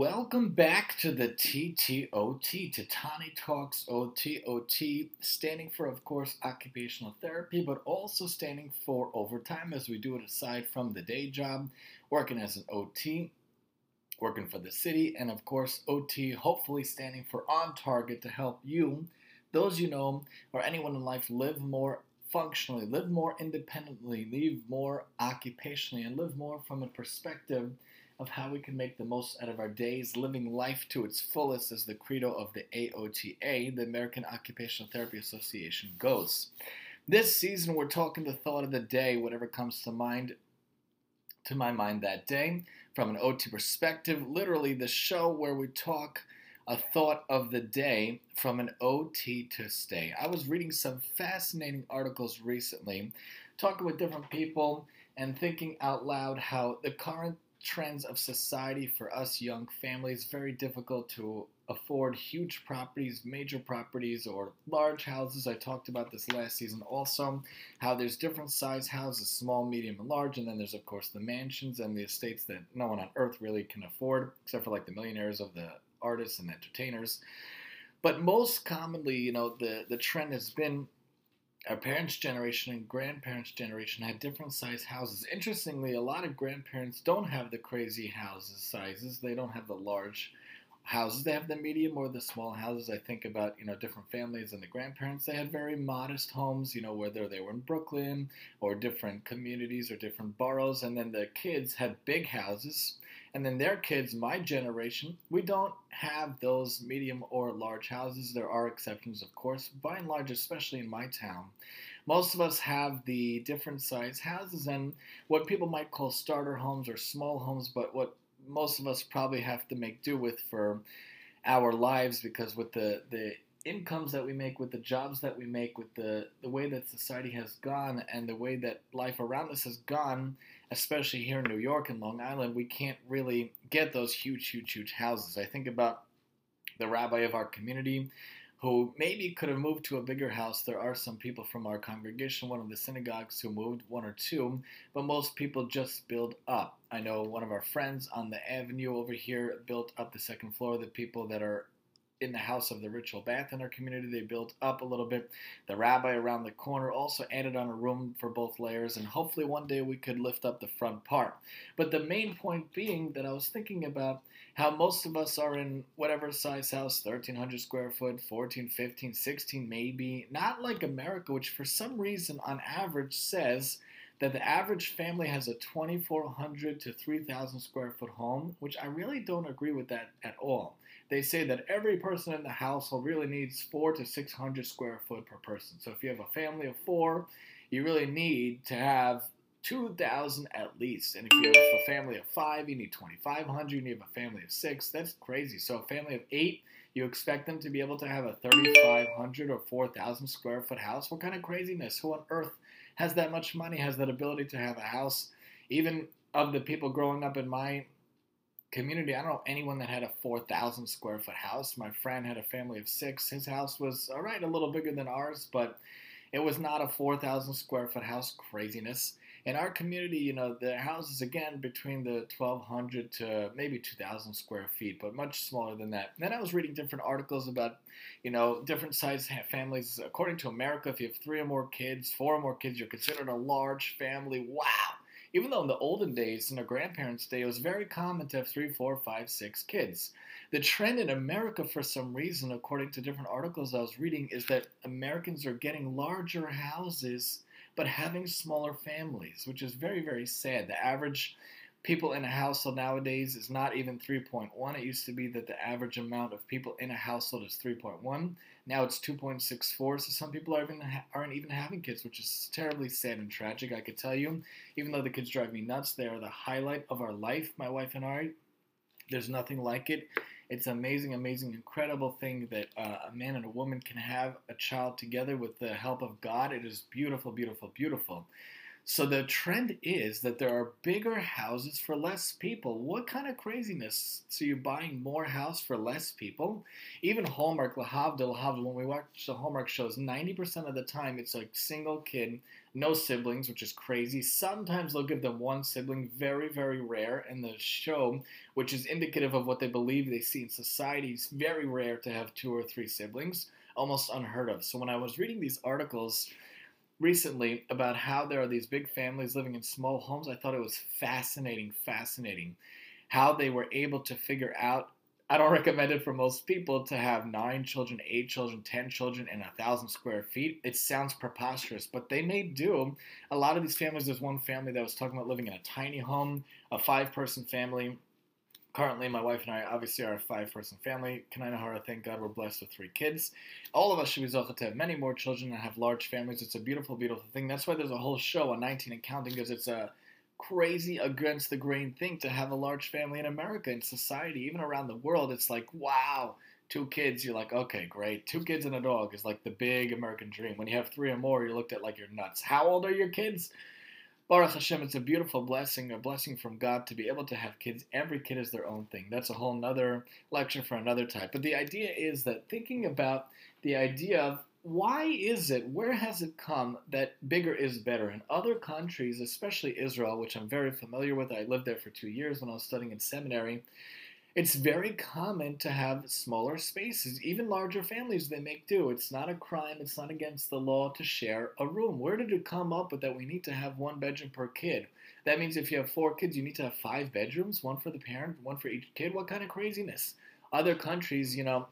welcome back to the TTOT, Tatani Talks OTOT, standing for, of course, occupational therapy, but also standing for overtime as we do it aside from the day job, working as an OT, working for the city, and of course, OT, hopefully standing for on target to help you, those you know, or anyone in life live more functionally, live more independently, live more occupationally, and live more from a perspective of how we can make the most out of our days, living life to its fullest, as the credo of the AOTA, the American Occupational Therapy Association, goes. This season, we're talking the thought of the day, whatever comes to mind, to my mind that day, from an OT perspective. Literally, the show where we talk a thought of the day from an OT to stay. I was reading some fascinating articles recently, talking with different people and thinking out loud how the current trends of society for us young families very difficult to afford huge properties, major properties, or large houses. I talked about this last season also, how there's different size houses, small, medium, and large, and then there's, of course, the mansions and the estates that no one on earth really can afford, except for like the millionaires of the artists and entertainers. But most commonly, you know, the, the trend has been our parents' generation and grandparents' generation had different size houses. Interestingly, a lot of grandparents don't have the crazy houses sizes. They don't have the large houses. They have the medium or the small houses. I think about you know different families and the grandparents. They had very modest homes. You know whether they were in Brooklyn or different communities or different boroughs, and then the kids had big houses and then their kids, my generation, we don't have those medium or large houses. There are exceptions, of course. By and large, especially in my town, most of us have the different size houses and what people might call starter homes or small homes, but what most of us probably have to make do with for our lives because with the, the incomes that we make, with the jobs that we make, with the, the way that society has gone and the way that life around us has gone, especially here in New York and Long Island, we can't really get those huge, huge, huge houses. I think about the rabbi of our community who maybe could have moved to a bigger house. There are some people from our congregation, one of the synagogues, who moved, one or two, but most people just build up. I know one of our friends on the avenue over here built up the second floor. The people that are in the house of the ritual bath in our community. They built up a little bit. The rabbi around the corner also added on a room for both layers, and hopefully one day we could lift up the front part. But the main point being that I was thinking about how most of us are in whatever size house 1300 square foot, 14, 15, 16, maybe. Not like America, which for some reason on average says that the average family has a 2,400 to 3,000 square foot home, which I really don't agree with that at all they say that every person in the household really needs four to 600 square foot per person. So if you have a family of four, you really need to have 2,000 at least. And if you have a family of five, you need 2,500. You need a family of six. That's crazy. So a family of eight, you expect them to be able to have a 3,500 or 4,000 square foot house. What kind of craziness? Who on earth has that much money, has that ability to have a house? Even of the people growing up in my community. I don't know anyone that had a 4,000 square foot house. My friend had a family of six. His house was, all right, a little bigger than ours, but it was not a 4,000 square foot house craziness. In our community, you know, the houses, again, between the 1,200 to maybe 2,000 square feet, but much smaller than that. And then I was reading different articles about, you know, different size families. According to America, if you have three or more kids, four or more kids, you're considered a large family. Wow even though in the olden days, in our grandparents' day, it was very common to have three, four, five, six kids. The trend in America, for some reason, according to different articles I was reading, is that Americans are getting larger houses but having smaller families, which is very, very sad. The average people in a household nowadays is not even 3.1. It used to be that the average amount of people in a household is 3.1. Now it's 2.64. So some people are even, aren't even having kids, which is terribly sad and tragic. I could tell you, even though the kids drive me nuts, they are the highlight of our life. My wife and I. There's nothing like it. It's an amazing, amazing, incredible thing that uh, a man and a woman can have a child together with the help of God. It is beautiful, beautiful, beautiful. So the trend is that there are bigger houses for less people. What kind of craziness? So you're buying more house for less people? Even Hallmark, Lahavdil, Lahavdil, when we watch the Hallmark shows, 90% of the time it's like single kid, no siblings, which is crazy. Sometimes they'll give them one sibling, very, very rare in the show, which is indicative of what they believe they see in society. It's very rare to have two or three siblings, almost unheard of. So when I was reading these articles, recently about how there are these big families living in small homes. I thought it was fascinating, fascinating how they were able to figure out. I don't recommend it for most people to have nine children, eight children, ten children, in a thousand square feet. It sounds preposterous, but they may do. A lot of these families, there's one family that was talking about living in a tiny home, a five person family currently my wife and I obviously are a five person family. Kanai thank God we're blessed with three kids. All of us should be zochah to have many more children and have large families. It's a beautiful, beautiful thing. That's why there's a whole show on 19 and counting because it's a crazy against the grain thing to have a large family in America in society, even around the world. It's like, wow, two kids, you're like, okay, great. Two kids and a dog is like the big American dream. When you have three or more, you're looked at like you're nuts. How old are your kids? Baruch Hashem, it's a beautiful blessing, a blessing from God to be able to have kids. Every kid is their own thing. That's a whole nother lecture for another type. But the idea is that thinking about the idea of why is it, where has it come that bigger is better? In other countries, especially Israel, which I'm very familiar with, I lived there for two years when I was studying in seminary. It's very common to have smaller spaces, even larger families they make do. It's not a crime, it's not against the law to share a room. Where did it come up with that we need to have one bedroom per kid? That means if you have four kids, you need to have five bedrooms, one for the parent, one for each kid. What kind of craziness? Other countries, you know,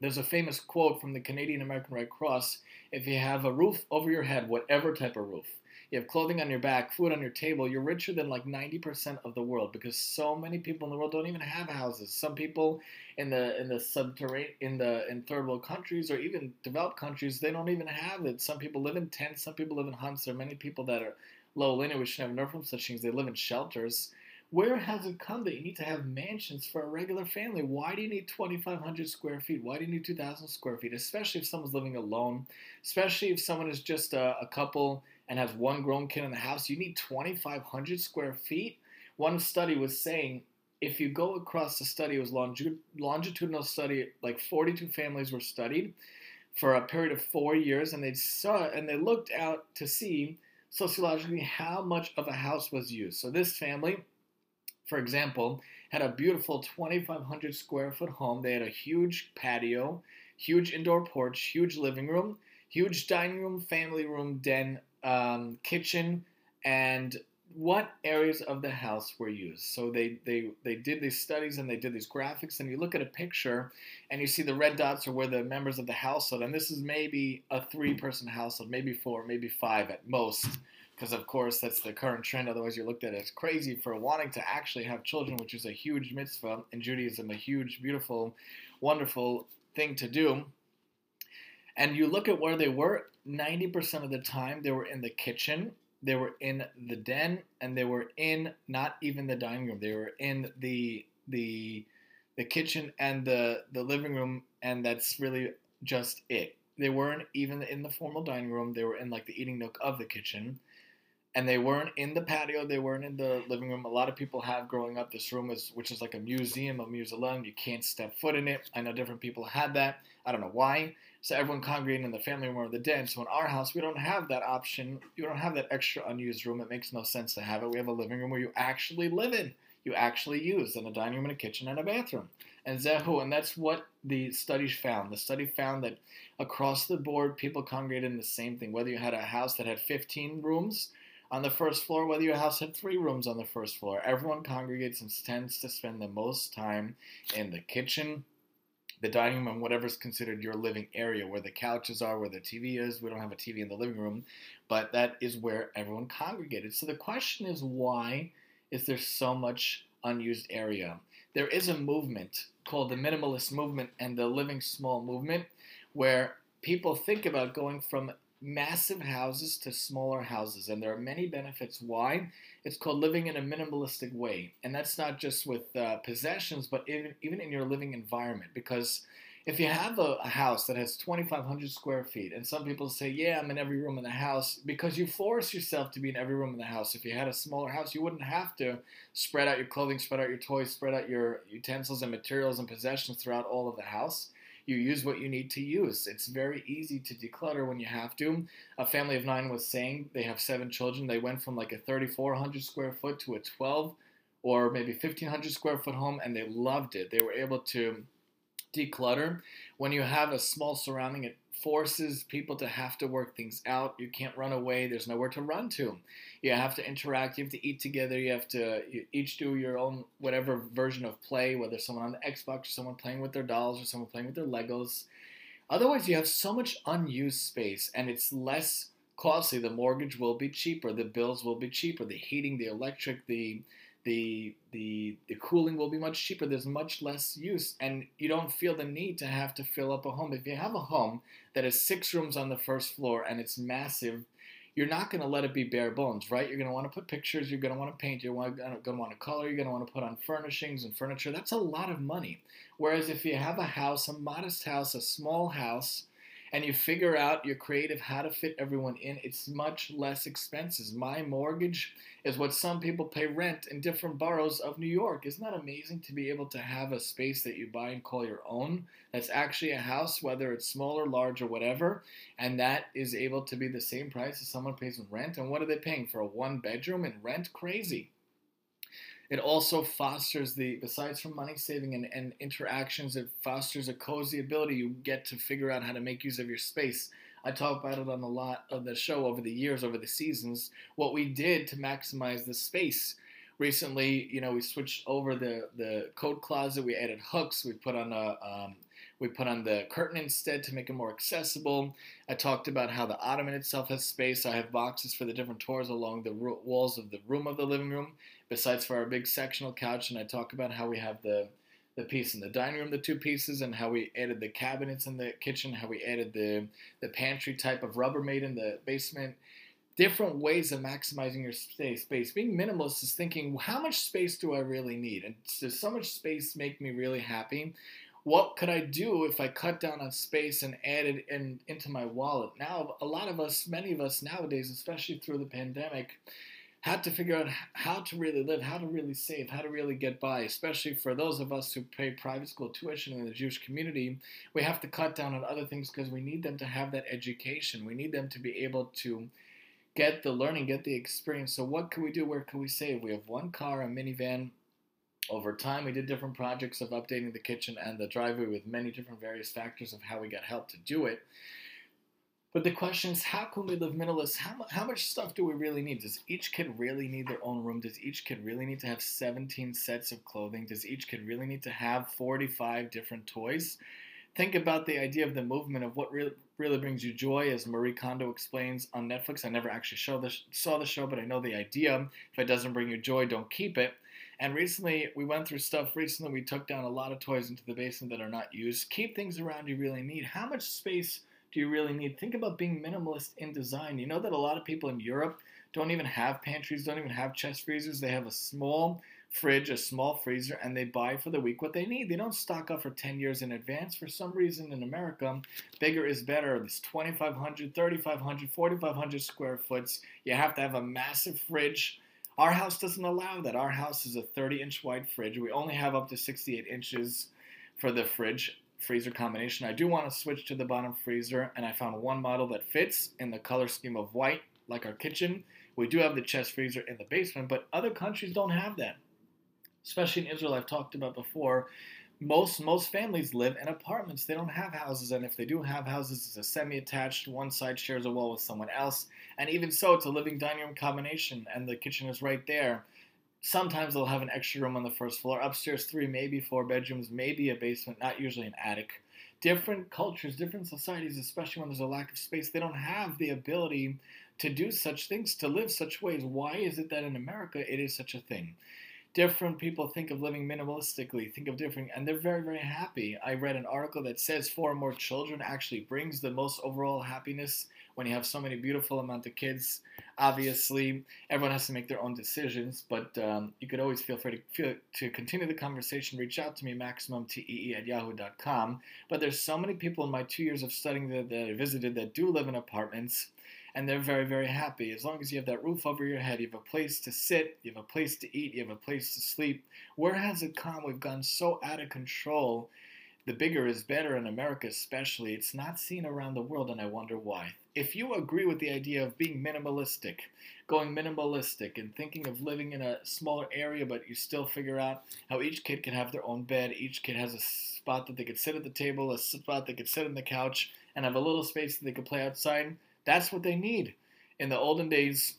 there's a famous quote from the Canadian American Red Cross if you have a roof over your head, whatever type of roof, you have clothing on your back, food on your table, you're richer than like 90% of the world because so many people in the world don't even have houses. Some people in the in the subterranean in the in third world countries or even developed countries, they don't even have it. Some people live in tents, some people live in huts. There are many people that are low lineage, which have no from such things. They live in shelters. Where has it come that you need to have mansions for a regular family? Why do you need 2,500 square feet? Why do you need 2,000 square feet? Especially if someone's living alone, especially if someone is just a, a couple and has one grown kid in the house, you need 2,500 square feet. One study was saying if you go across the study, it was longitudinal study, like 42 families were studied for a period of four years, and they saw and they looked out to see sociologically how much of a house was used. So this family, for example, had a beautiful 2,500 square foot home. They had a huge patio, huge indoor porch, huge living room, huge dining room, family room, den, um, kitchen, and what areas of the house were used. So they, they, they did these studies and they did these graphics, and you look at a picture and you see the red dots are where the members of the household, and this is maybe a three person household, maybe four, maybe five at most, because of course that's the current trend. Otherwise, you're looked at as crazy for wanting to actually have children, which is a huge mitzvah in Judaism, a huge, beautiful, wonderful thing to do. And you look at where they were, 90% of the time they were in the kitchen, they were in the den, and they were in not even the dining room. They were in the the the kitchen and the the living room, and that's really just it. They weren't even in the formal dining room. They were in like the eating nook of the kitchen and they weren't in the patio they weren't in the living room a lot of people have growing up this room is which is like a museum a museum you can't step foot in it i know different people had that i don't know why so everyone congregating in the family room or the den so in our house we don't have that option. You don't have that extra unused room. It makes no sense to have it. We have a living room where you actually live in. You actually use and a dining room and a kitchen and a bathroom. And zehu and that's what the studies found. The study found that across the board people congregated in the same thing. Whether you had a house that had 15 rooms on the first floor, whether your house had three rooms on the first floor. Everyone congregates and tends to spend the most time in the kitchen, the dining room, whatever's considered your living area, where the couches are, where the TV is. We don't have a TV in the living room, but that is where everyone congregated. So the question is why is there so much unused area? There is a movement called the minimalist movement and the living small movement where people think about going from massive houses to smaller houses, and there are many benefits why. It's called living in a minimalistic way, and that's not just with uh, possessions, but even even in your living environment. Because if you have a, a, house that has 2,500 square feet, and some people say, yeah, I'm in every room in the house, because you force yourself to be in every room in the house. If you had a smaller house, you wouldn't have to spread out your clothing, spread out your toys, spread out your utensils and materials and possessions throughout all of the house. You use what you need to use. It's very easy to declutter when you have to. A family of nine was saying they have seven children. They went from like a 3,400 square foot to a 12 or maybe 1,500 square foot home, and they loved it. They were able to declutter. When you have a small surrounding, it forces people to have to work things out. You can't run away. There's nowhere to run to. You have to interact. You have to eat together. You have to each do your own whatever version of play, whether someone on the Xbox or someone playing with their dolls or someone playing with their Legos. Otherwise, you have so much unused space and it's less costly. The mortgage will be cheaper. The bills will be cheaper. The heating, the electric, the the the the cooling will be much cheaper. There's much less use, and you don't feel the need to have to fill up a home. If you have a home that has six rooms on the first floor and it's massive, you're not going to let it be bare bones, right? You're going to want to put pictures. You're going to want to paint. You're going to want to color. You're going to want to put on furnishings and furniture. That's a lot of money. Whereas if you have a house, a modest house, a small house and you figure out you're creative how to fit everyone in, it's much less expenses. My mortgage is what some people pay rent in different boroughs of New York. Isn't that amazing to be able to have a space that you buy and call your own? That's actually a house, whether it's small or large or whatever, and that is able to be the same price as someone pays in rent. And what are they paying for a one bedroom in rent? Crazy. It also fosters the, besides from money saving and, and interactions, it fosters a cozy ability. You get to figure out how to make use of your space. I talk about it on a lot of the show over the years, over the seasons, what we did to maximize the space. Recently, you know, we switched over the, the coat closet. We added hooks. We put on a um, we put on the curtain instead to make it more accessible. I talked about how the ottoman itself has space. I have boxes for the different tours along the walls of the room of the living room besides for our big sectional couch, and I talk about how we have the the piece in the dining room, the two pieces, and how we added the cabinets in the kitchen, how we added the the pantry type of Rubbermaid in the basement. Different ways of maximizing your space. Space. Being minimalist is thinking, how much space do I really need? And does so much space make me really happy? What could I do if I cut down on space and added in into my wallet? Now, a lot of us, many of us nowadays, especially through the pandemic, had to figure out how to really live, how to really save, how to really get by, especially for those of us who pay private school tuition in the Jewish community. We have to cut down on other things because we need them to have that education. We need them to be able to get the learning, get the experience. So, what can we do? Where can we save? We have one car, a minivan. Over time, we did different projects of updating the kitchen and the driveway with many different various factors of how we got help to do it. But the question is, how can we live minimalist? How, how much stuff do we really need? Does each kid really need their own room? Does each kid really need to have 17 sets of clothing? Does each kid really need to have 45 different toys? Think about the idea of the movement of what really, really brings you joy, as Marie Kondo explains on Netflix. I never actually saw the show, but I know the idea. If it doesn't bring you joy, don't keep it. And recently, we went through stuff. Recently, we took down a lot of toys into the basement that are not used. Keep things around you really need. How much space do you really need? Think about being minimalist in design. You know that a lot of people in Europe don't even have pantries, don't even have chest freezers. They have a small fridge, a small freezer, and they buy for the week what they need. They don't stock up for 10 years in advance. For some reason in America, bigger is better. This 2,500, 3,500, 4,500 square foots. You have to have a massive fridge. Our house doesn't allow that. Our house is a 30 inch wide fridge. We only have up to 68 inches for the fridge freezer combination. I do want to switch to the bottom freezer, and I found one model that fits in the color scheme of white, like our kitchen. We do have the chest freezer in the basement, but other countries don't have that. Especially in Israel, I've talked about before. Most most families live in apartments. They don't have houses, and if they do have houses, it's a semi-attached. One side shares a wall with someone else, and even so, it's a living dining room combination, and the kitchen is right there. Sometimes they'll have an extra room on the first floor. Upstairs, three, maybe four bedrooms, maybe a basement, not usually an attic. Different cultures, different societies, especially when there's a lack of space, they don't have the ability to do such things, to live such ways. Why is it that in America it is such a thing? Different people think of living minimalistically, think of different, and they're very, very happy. I read an article that says four or more children actually brings the most overall happiness when you have so many beautiful amount of kids. Obviously, everyone has to make their own decisions, but um, you could always feel free to, feel, to continue the conversation. Reach out to me, maximumtee at yahoo.com. But there's so many people in my two years of studying that, that I visited that do live in apartments and they're very, very happy. As long as you have that roof over your head, you have a place to sit, you have a place to eat, you have a place to sleep. Where has it come? We've gone so out of control. The bigger is better in America, especially. It's not seen around the world, and I wonder why. If you agree with the idea of being minimalistic, going minimalistic, and thinking of living in a smaller area, but you still figure out how each kid can have their own bed, each kid has a spot that they could sit at the table, a spot they could sit on the couch, and have a little space that they could play outside that's what they need. In the olden days,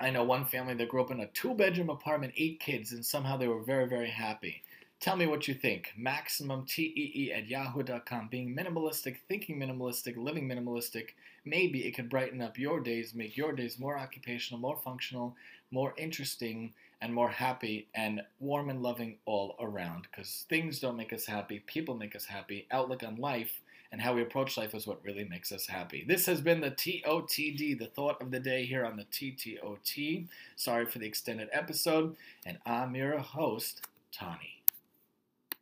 I know one family that grew up in a two bedroom apartment, eight kids, and somehow they were very, very happy. Tell me what you think. MaximumTEE at yahoo.com. Being minimalistic, thinking minimalistic, living minimalistic, maybe it could brighten up your days, make your days more occupational, more functional, more interesting, and more happy and warm and loving all around. Because things don't make us happy, people make us happy. Outlook on life and how we approach life is what really makes us happy. This has been the TOTD, the thought of the day here on the TTOT. Sorry for the extended episode, and I'm your host, Tani.